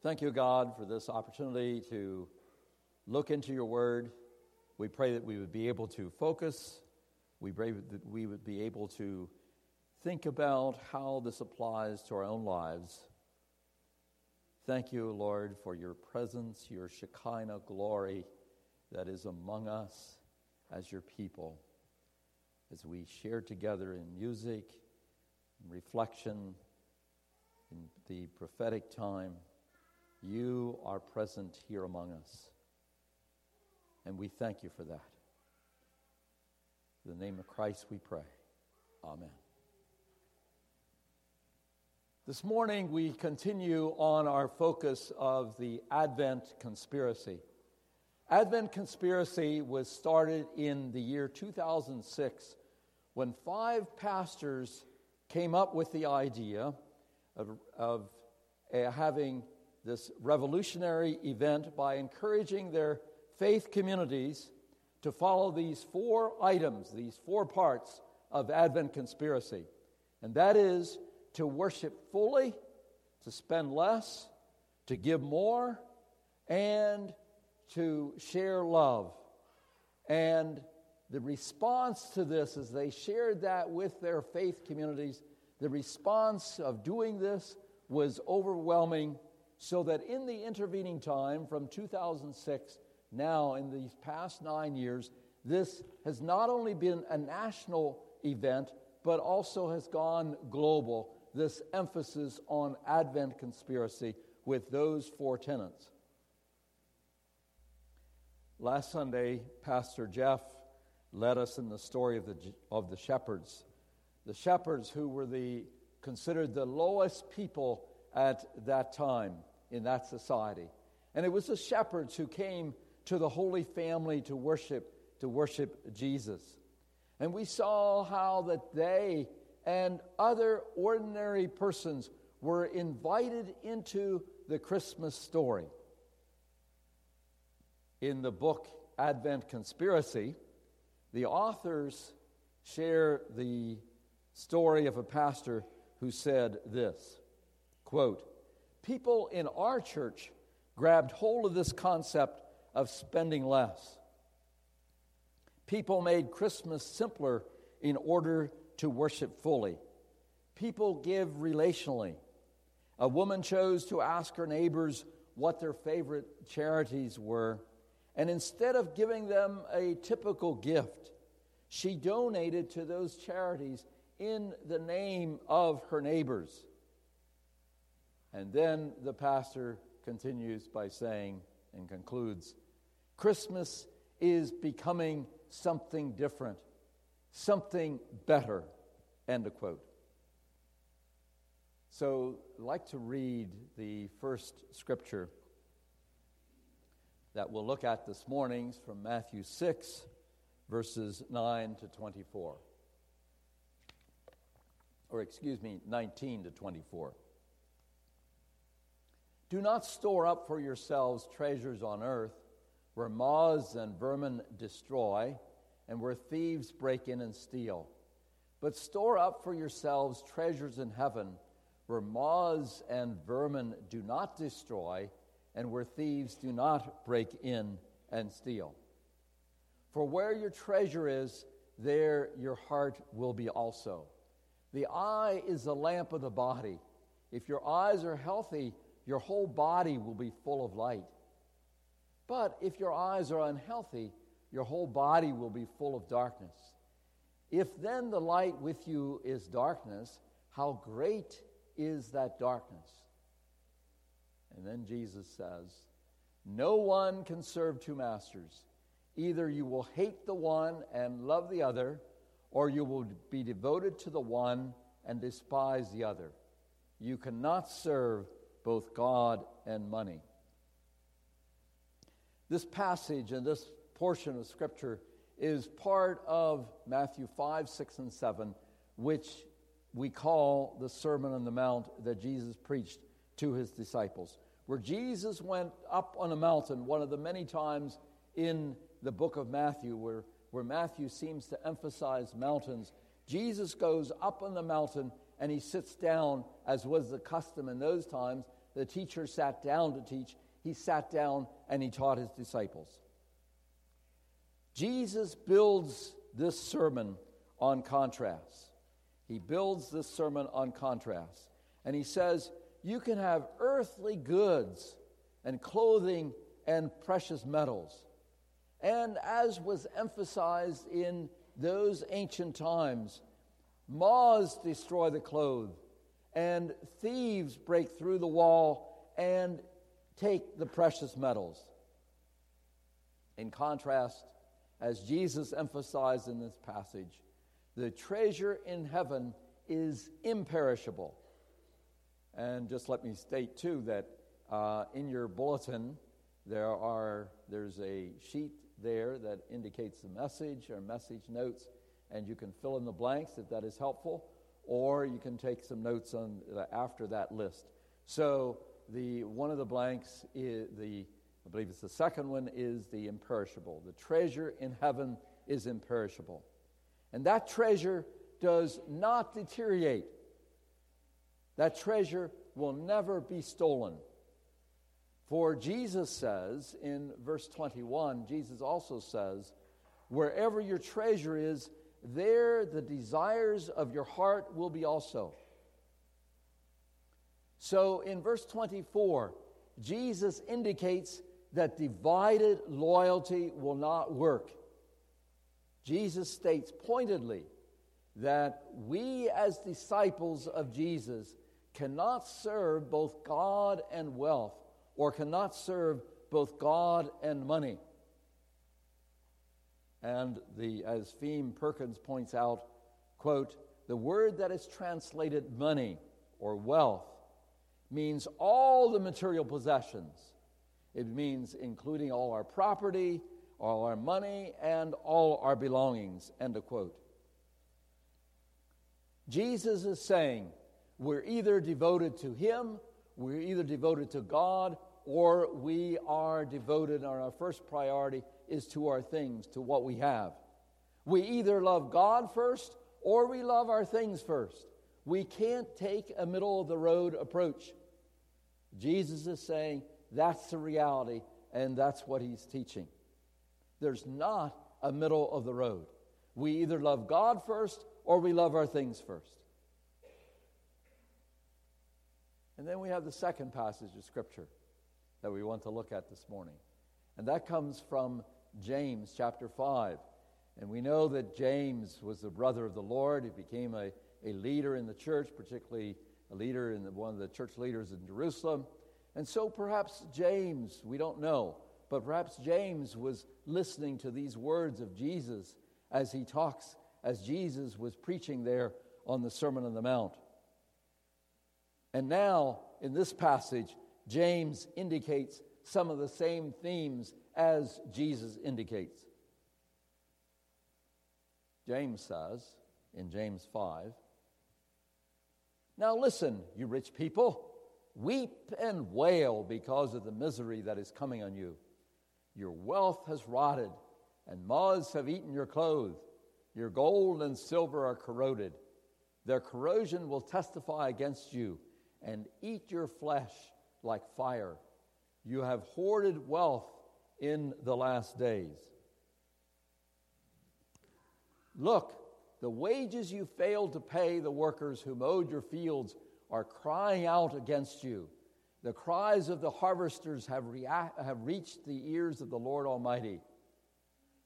Thank you, God, for this opportunity to look into your word. We pray that we would be able to focus. We pray that we would be able to think about how this applies to our own lives. Thank you, Lord, for your presence, your Shekinah glory that is among us as your people. As we share together in music, in reflection, in the prophetic time, you are present here among us. And we thank you for that. In the name of Christ we pray. Amen. This morning we continue on our focus of the Advent conspiracy. Advent conspiracy was started in the year 2006 when five pastors came up with the idea of, of uh, having this revolutionary event by encouraging their faith communities to follow these four items, these four parts of Advent conspiracy. And that is to worship fully, to spend less, to give more, and to share love. And the response to this, as they shared that with their faith communities, the response of doing this was overwhelming, so that in the intervening time from 2006, now in these past nine years, this has not only been a national event, but also has gone global. This emphasis on Advent conspiracy with those four tenets. Last Sunday, Pastor Jeff led us in the story of the, of the shepherds. The shepherds who were the, considered the lowest people at that time in that society. And it was the shepherds who came to the Holy Family to worship, to worship Jesus. And we saw how that they and other ordinary persons were invited into the Christmas story. In the book Advent Conspiracy, the authors share the story of a pastor who said this quote, People in our church grabbed hold of this concept of spending less. People made Christmas simpler in order to worship fully. People give relationally. A woman chose to ask her neighbors what their favorite charities were and instead of giving them a typical gift, she donated to those charities in the name of her neighbors. And then the pastor continues by saying and concludes Christmas is becoming something different, something better. End of quote. So I'd like to read the first scripture that we'll look at this morning from Matthew 6, verses 9 to 24. Or, excuse me, 19 to 24. Do not store up for yourselves treasures on earth where moths and vermin destroy and where thieves break in and steal. But store up for yourselves treasures in heaven where moths and vermin do not destroy and where thieves do not break in and steal. For where your treasure is, there your heart will be also. The eye is the lamp of the body. If your eyes are healthy, your whole body will be full of light. But if your eyes are unhealthy, your whole body will be full of darkness. If then the light with you is darkness, how great is that darkness? And then Jesus says, No one can serve two masters. Either you will hate the one and love the other, or you will be devoted to the one and despise the other. You cannot serve both God and money. This passage and this portion of Scripture is part of Matthew 5, 6, and 7, which we call the Sermon on the Mount that Jesus preached to his disciples. Where Jesus went up on a mountain, one of the many times in the book of Matthew where, where Matthew seems to emphasize mountains, Jesus goes up on the mountain and he sits down, as was the custom in those times, the teacher sat down to teach, he sat down and he taught his disciples. Jesus builds this sermon on contrast. He builds this sermon on contrast. And he says, You can have earthly goods and clothing and precious metals. And as was emphasized in those ancient times, moths destroy the clothes, and thieves break through the wall and take the precious metals. In contrast, as Jesus emphasized in this passage, the treasure in heaven is imperishable. And just let me state, too, that uh, in your bulletin, there are, there's a sheet there that indicates the message or message notes, and you can fill in the blanks if that is helpful, or you can take some notes on uh, after that list. So the one of the blanks is the I believe it's the second one is the imperishable. The treasure in heaven is imperishable. And that treasure does not deteriorate. That treasure will never be stolen. For Jesus says in verse 21, Jesus also says, Wherever your treasure is, there the desires of your heart will be also. So in verse 24, Jesus indicates that divided loyalty will not work. Jesus states pointedly that we, as disciples of Jesus, cannot serve both God and wealth or cannot serve both God and money. And the, as Pheme Perkins points out, quote, the word that is translated money or wealth means all the material possessions. It means including all our property, all our money, and all our belongings. End of quote. Jesus is saying we're either devoted to Him, we're either devoted to God, or we are devoted, and our first priority is to our things, to what we have. We either love God first or we love our things first. We can't take a middle of the road approach. Jesus is saying that's the reality, and that's what he's teaching. There's not a middle of the road. We either love God first or we love our things first. And then we have the second passage of Scripture that we want to look at this morning. And that comes from James chapter 5. And we know that James was the brother of the Lord. He became a, a leader in the church, particularly a leader in the, one of the church leaders in Jerusalem. And so perhaps James, we don't know, but perhaps James was listening to these words of Jesus as he talks, as Jesus was preaching there on the Sermon on the Mount. And now, in this passage, James indicates some of the same themes as Jesus indicates. James says in James 5 Now listen, you rich people, weep and wail because of the misery that is coming on you. Your wealth has rotted, and moths have eaten your clothes. Your gold and silver are corroded. Their corrosion will testify against you and eat your flesh like fire. You have hoarded wealth in the last days. Look, the wages you failed to pay the workers who mowed your fields are crying out against you. The cries of the harvesters have, rea- have reached the ears of the Lord Almighty.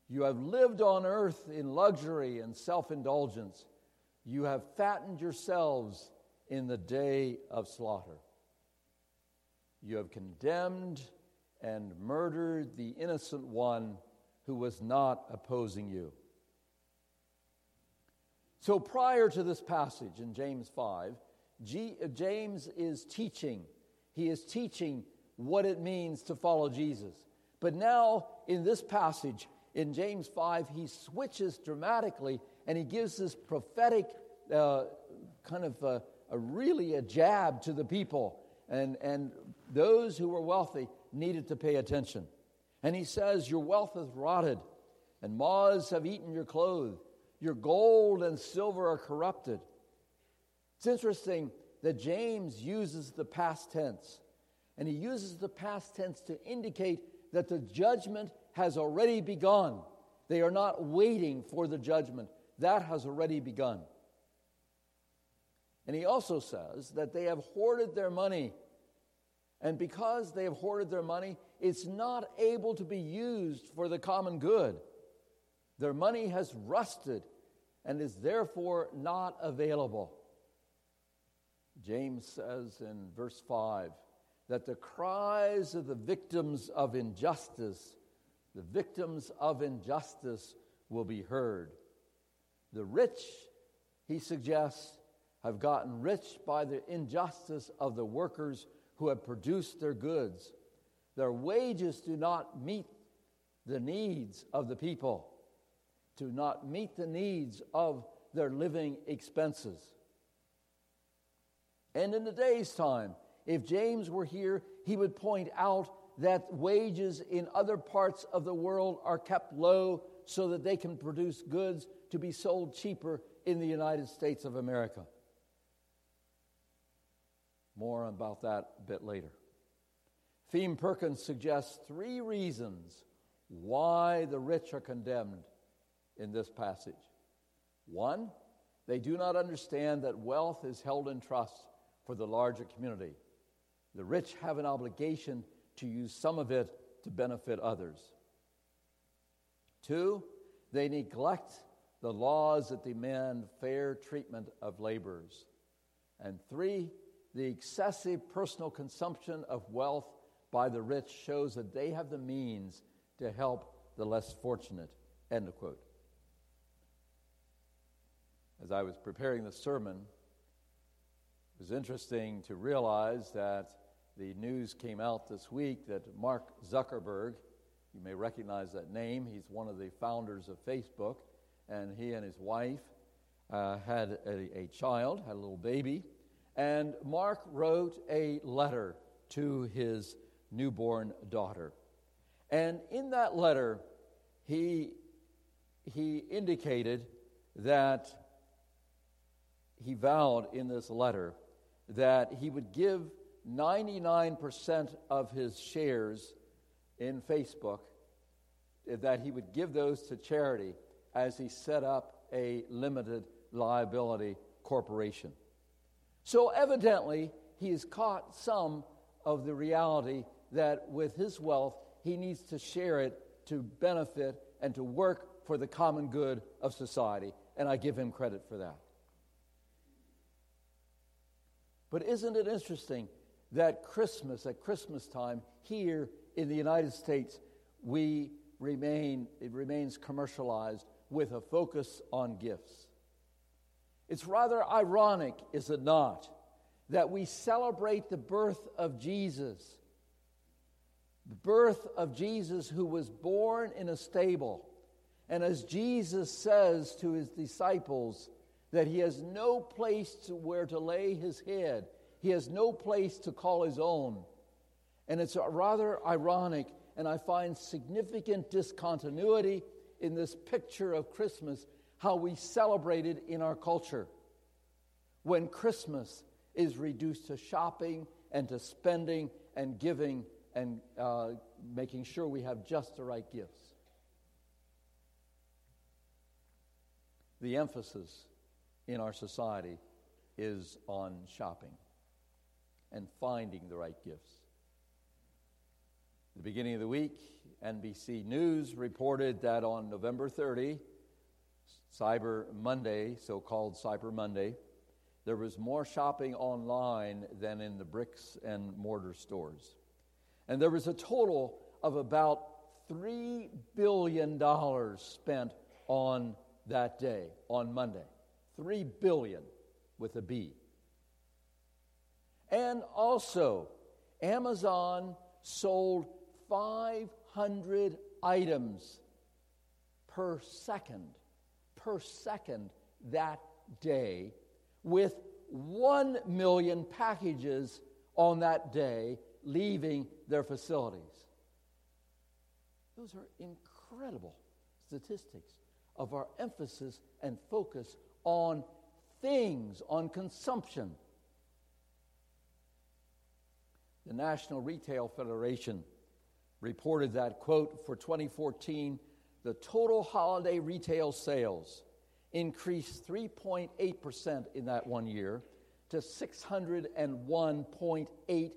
You have lived on earth in luxury and self indulgence. You have fattened yourselves in the day of slaughter. You have condemned and murdered the innocent one who was not opposing you. So, prior to this passage in James 5, G- James is teaching. He is teaching what it means to follow Jesus. But now, in this passage, in James 5, he switches dramatically and he gives this prophetic uh, kind of a, a really a jab to the people. And, and those who were wealthy needed to pay attention. And he says, Your wealth is rotted, and moths have eaten your clothes. Your gold and silver are corrupted. It's interesting that James uses the past tense. And he uses the past tense to indicate that the judgment has already begun. They are not waiting for the judgment, that has already begun. And he also says that they have hoarded their money. And because they have hoarded their money, it's not able to be used for the common good. Their money has rusted and is therefore not available. James says in verse 5 that the cries of the victims of injustice, the victims of injustice will be heard. The rich, he suggests, have gotten rich by the injustice of the workers who have produced their goods. Their wages do not meet the needs of the people, do not meet the needs of their living expenses. And in the day's time, if James were here, he would point out that wages in other parts of the world are kept low so that they can produce goods to be sold cheaper in the United States of America. More about that a bit later. Pheme Perkins suggests three reasons why the rich are condemned in this passage. One, they do not understand that wealth is held in trust for the larger community. The rich have an obligation to use some of it to benefit others. Two, they neglect the laws that demand fair treatment of laborers. And three, the excessive personal consumption of wealth by the rich shows that they have the means to help the less fortunate. End of quote. As I was preparing the sermon, it was interesting to realize that the news came out this week that Mark Zuckerberg, you may recognize that name, he's one of the founders of Facebook, and he and his wife uh, had a, a child, had a little baby, and Mark wrote a letter to his newborn daughter. And in that letter, he, he indicated that he vowed in this letter that he would give 99% of his shares in Facebook, that he would give those to charity as he set up a limited liability corporation. So, evidently, he has caught some of the reality that with his wealth, he needs to share it to benefit and to work for the common good of society. And I give him credit for that. But isn't it interesting that Christmas, at Christmas time, here in the United States, we remain, it remains commercialized with a focus on gifts? It's rather ironic, is it not, that we celebrate the birth of Jesus. The birth of Jesus, who was born in a stable. And as Jesus says to his disciples, that he has no place to where to lay his head, he has no place to call his own. And it's rather ironic, and I find significant discontinuity in this picture of Christmas how we celebrate it in our culture. When Christmas is reduced to shopping and to spending and giving and uh, making sure we have just the right gifts. The emphasis in our society is on shopping and finding the right gifts. At the beginning of the week, NBC News reported that on November 30, Cyber Monday, so called Cyber Monday, there was more shopping online than in the bricks and mortar stores. And there was a total of about $3 billion spent on that day, on Monday. 3 billion with a B. And also, Amazon sold 500 items per second per second that day, with 1 million packages on that day leaving their facilities. Those are incredible statistics of our emphasis and focus on things, on consumption. The National Retail Federation reported that, quote, for 2014, the total holiday retail sales increased 3.8% in that one year to 601.8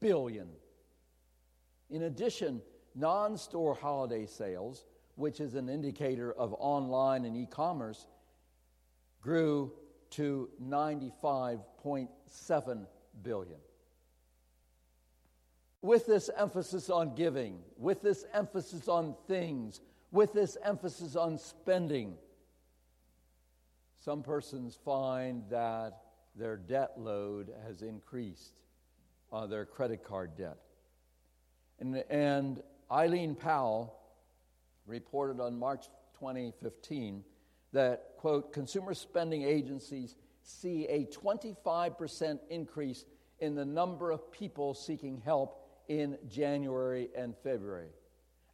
billion. In addition, non-store holiday sales, which is an indicator of online and e-commerce, grew to 95.7 billion. With this emphasis on giving, with this emphasis on things, with this emphasis on spending, some persons find that their debt load has increased, uh, their credit card debt. And, and Eileen Powell reported on March 2015 that, quote, consumer spending agencies see a 25% increase in the number of people seeking help in January and February.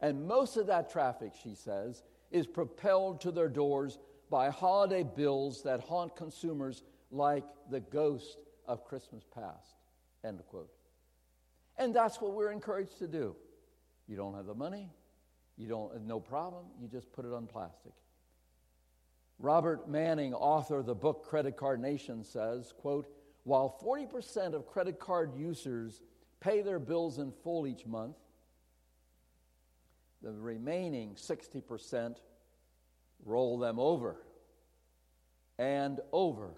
And most of that traffic, she says, is propelled to their doors by holiday bills that haunt consumers like the ghost of Christmas past. End quote. And that's what we're encouraged to do. You don't have the money, you don't no problem, you just put it on plastic. Robert Manning, author of the book Credit Card Nation, says, quote, while 40% of credit card users pay their bills in full each month, the remaining 60% roll them over and over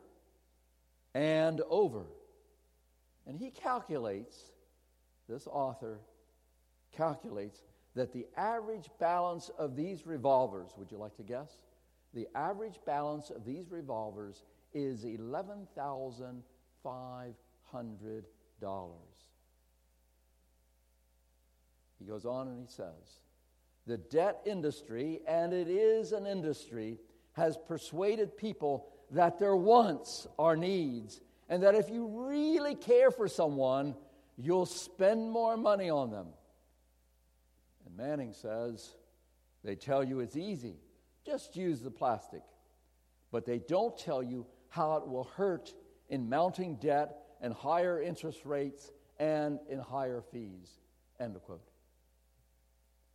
and over. And he calculates, this author calculates, that the average balance of these revolvers, would you like to guess? The average balance of these revolvers is $11,500. He goes on and he says, the debt industry, and it is an industry, has persuaded people that their wants are needs, and that if you really care for someone, you'll spend more money on them. And Manning says, they tell you it's easy, just use the plastic. But they don't tell you how it will hurt in mounting debt and higher interest rates and in higher fees. End of quote.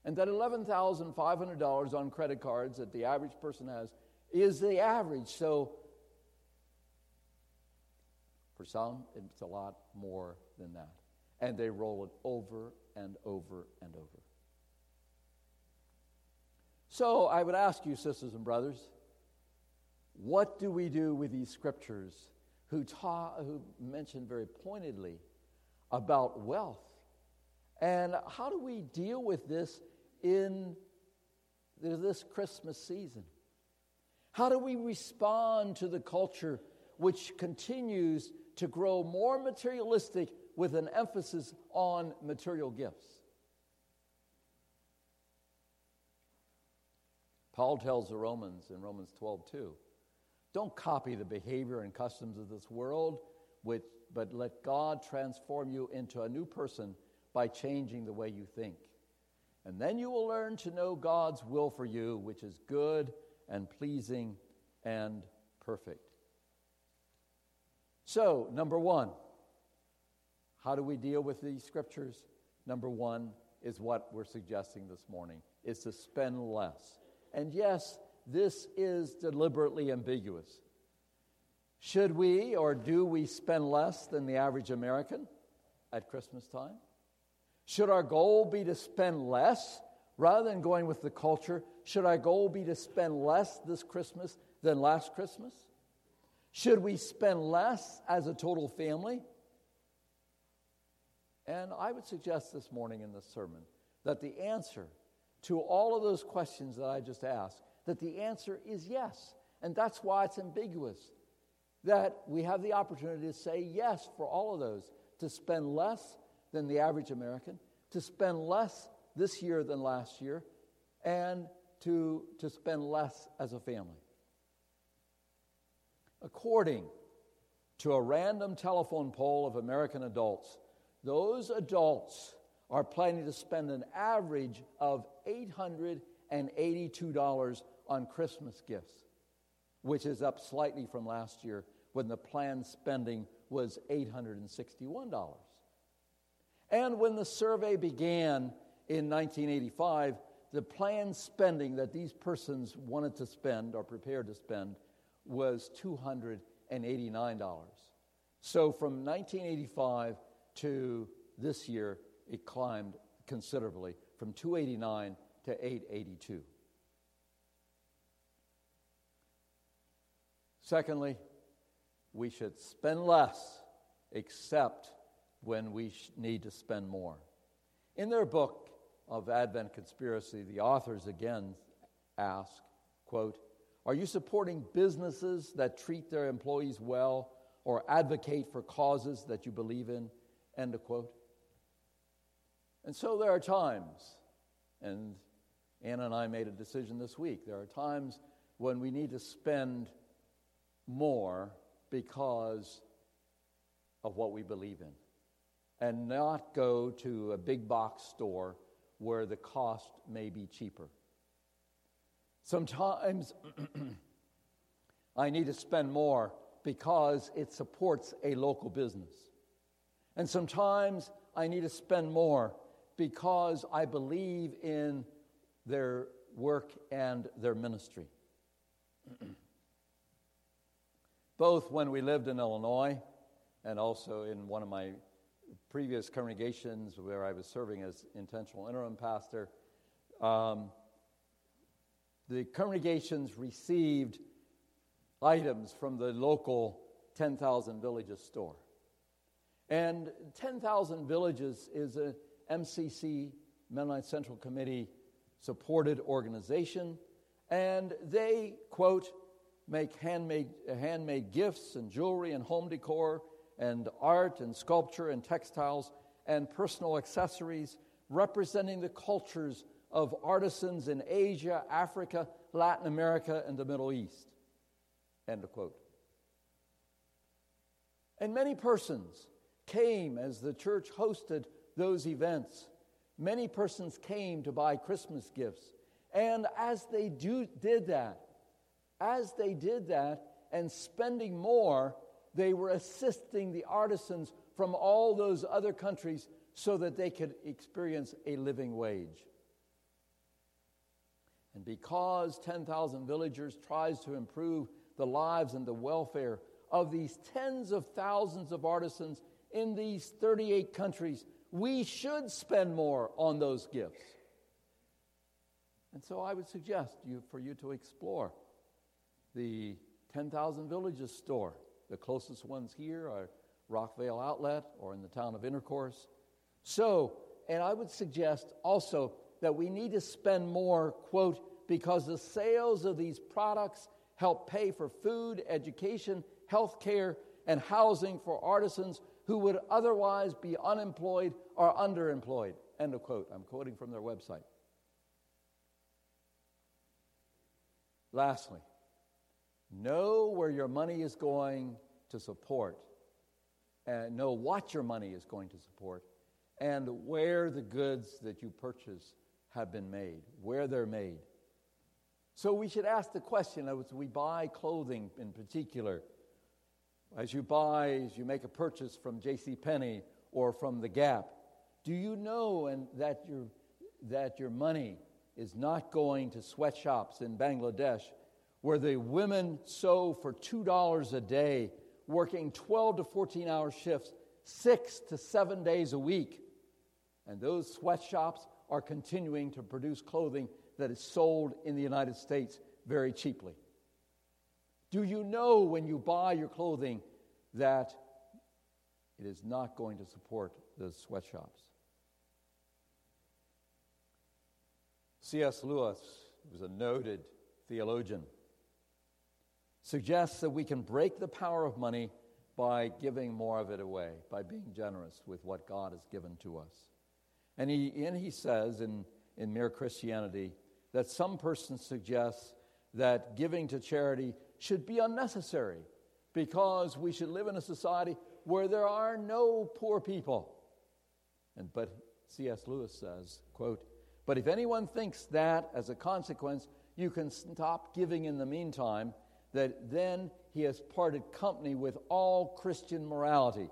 And that $11,500 on credit cards that the average person has is the average. So for some, it's a lot more than that. And they roll it over and over and over. So I would ask you, sisters and brothers, what do we do with these scriptures who, ta- who mention very pointedly about wealth? And how do we deal with this in this Christmas season? How do we respond to the culture which continues to grow more materialistic with an emphasis on material gifts? Paul tells the Romans in Romans 12, 2, don't copy the behavior and customs of this world, which, but let God transform you into a new person by changing the way you think. And then you will learn to know God's will for you, which is good and pleasing and perfect. So, number one, how do we deal with these scriptures? Number one is what we're suggesting this morning is to spend less. And yes, this is deliberately ambiguous. Should we or do we spend less than the average American at Christmas time? Should our goal be to spend less rather than going with the culture? Should our goal be to spend less this Christmas than last Christmas? Should we spend less as a total family? And I would suggest this morning in this sermon that the answer to all of those questions that I just asked, that the answer is yes. And that's why it's ambiguous. That we have the opportunity to say yes for all of those, to spend less than the average American, to spend less this year than last year, and to, to spend less as a family. According to a random telephone poll of American adults, those adults are planning to spend an average of $882 on Christmas gifts, which is up slightly from last year when the planned spending was $861. And when the survey began in 1985, the planned spending that these persons wanted to spend or prepared to spend was $289. So from 1985 to this year, it climbed considerably from 289 to 882. Secondly, we should spend less except when we need to spend more. In their book of Advent Conspiracy, the authors again ask, quote, are you supporting businesses that treat their employees well or advocate for causes that you believe in? End of quote. And so there are times, and Anna and I made a decision this week, there are times when we need to spend more because of what we believe in and not go to a big box store where the cost may be cheaper. Sometimes I need to spend more because it supports a local business. And sometimes I need to spend more because I believe in their work and their ministry. Both when we lived in Illinois and also in one of my previous congregations where I was serving as intentional interim pastor, um, the congregations received items from the local 10,000 Villages store. And 10,000 Villages is a MCC, Mennonite Central Committee, supported organization. And they, quote, make handmade, handmade gifts and jewelry and home decor and art and sculpture and textiles and personal accessories representing the cultures of artisans in Asia, Africa, Latin America, and the Middle East. End of quote. And many persons came as the church hosted those events. Many persons came to buy Christmas gifts. And as they do, did that, as they did that and spending more, they were assisting the artisans from all those other countries so that they could experience a living wage. And because 10,000 villagers tries to improve the lives and the welfare of these tens of thousands of artisans in these 38 countries, we should spend more on those gifts. And so I would suggest you, for you to explore the 10,000 Villages store. The closest ones here are Rockvale Outlet or in the town of Intercourse. So, and I would suggest also that we need to spend more, quote, because the sales of these products help pay for food, education, health care, and housing for artisans who would otherwise be unemployed or underemployed. End of quote. I'm quoting from their website. Lastly, know where your money is going to support, and know what your money is going to support, and where the goods that you purchase have been made, where they're made. So we should ask the question as we buy clothing in particular, as you buy, as you make a purchase from J.C. Penney or from the Gap, do you know and that your that your money is not going to sweatshops in Bangladesh where the women sew for $2 a day, working 12 to 14 hour shifts, six to seven days a week. And those sweatshops are continuing to produce clothing that is sold in the United States very cheaply. Do you know when you buy your clothing that it is not going to support those sweatshops? C.S. Lewis was a noted theologian. Suggests that we can break the power of money by giving more of it away, by being generous with what God has given to us. And he, and he says in, in Mere Christianity that some persons suggest that giving to charity should be unnecessary because we should live in a society where there are no poor people. And but C.S. Lewis says, quote, but if anyone thinks that as a consequence you can stop giving in the meantime, that then he has parted company with all Christian morality.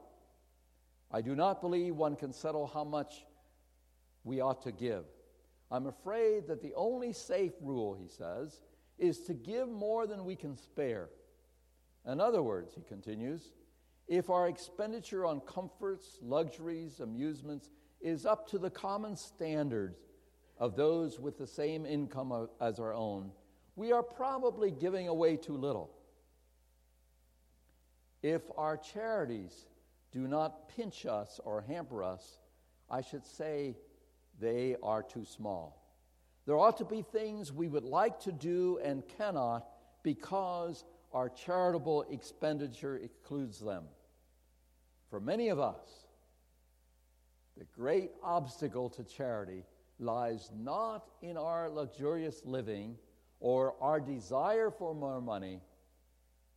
I do not believe one can settle how much we ought to give. I'm afraid that the only safe rule, he says, is to give more than we can spare. In other words, he continues, if our expenditure on comforts, luxuries, amusements is up to the common standards of those with the same income as our own, we are probably giving away too little. If our charities do not pinch us or hamper us, I should say they are too small. There ought to be things we would like to do and cannot because our charitable expenditure includes them. For many of us, the great obstacle to charity lies not in our luxurious living or our desire for more money,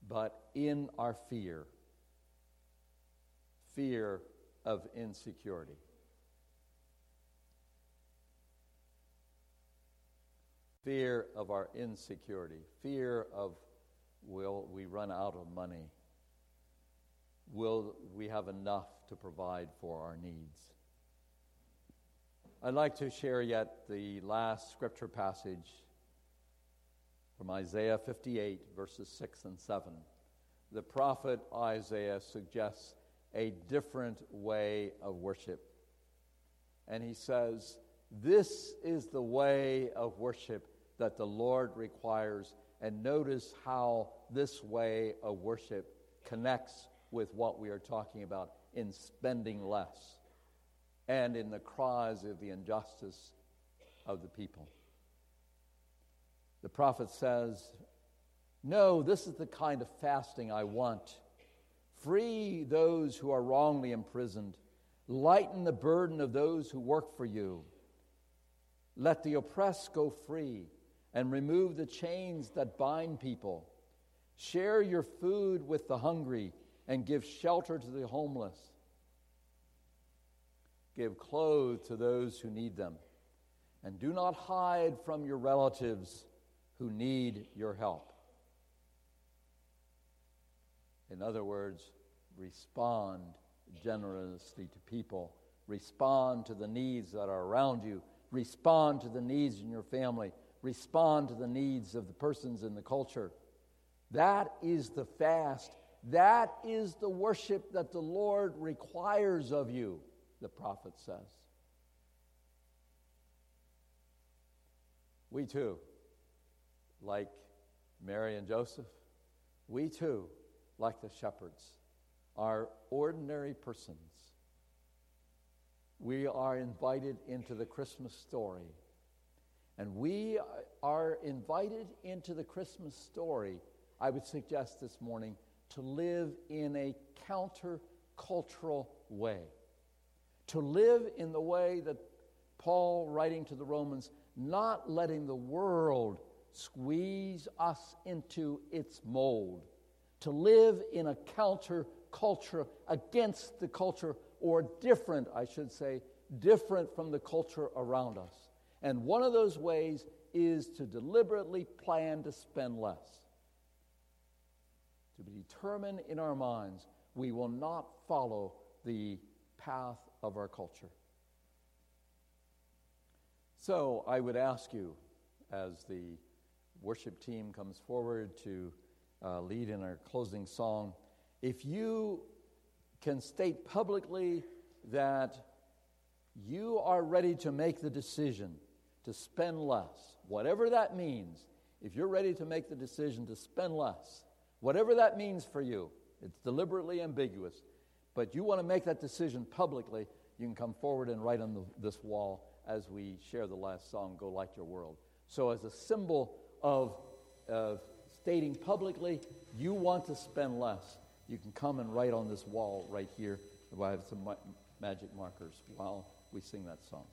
but in our fear fear of insecurity. Fear of our insecurity, fear of will we run out of money? Will we have enough to provide for our needs? I'd like to share yet the last scripture passage from Isaiah 58, verses 6 and 7. The prophet Isaiah suggests a different way of worship. And he says, This is the way of worship that the Lord requires. And notice how this way of worship connects with what we are talking about in spending less and in the cries of the injustice of the people. The prophet says, No, this is the kind of fasting I want Free those who are wrongly imprisoned. Lighten the burden of those who work for you. Let the oppressed go free and remove the chains that bind people. Share your food with the hungry and give shelter to the homeless. Give clothes to those who need them. And do not hide from your relatives who need your help. In other words, respond generously to people, respond to the needs that are around you, respond to the needs in your family, respond to the needs of the persons in the culture. That is the fast. That is the worship that the Lord requires of you, the prophet says. We too, like Mary and Joseph, we too like the shepherds, are ordinary persons. We are invited into the Christmas story. And we are invited into the Christmas story, I would suggest this morning, to live in a countercultural way. To live in the way that Paul, writing to the Romans, not letting the world squeeze us into its mold, to live in a counter culture against the culture, or different, I should say, different from the culture around us. And one of those ways is to deliberately plan to spend less. To be determined in our minds, we will not follow the path of our culture. So I would ask you, as the worship team comes forward to uh, lead in our closing song. If you can state publicly that you are ready to make the decision to spend less, whatever that means, if you're ready to make the decision to spend less, whatever that means for you, it's deliberately ambiguous, but you want to make that decision publicly, you can come forward and write on the, this wall as we share the last song, Go Light Your World. So, as a symbol of, of stating publicly you want to spend less, you can come and write on this wall right here. I have some ma- magic markers while we sing that song.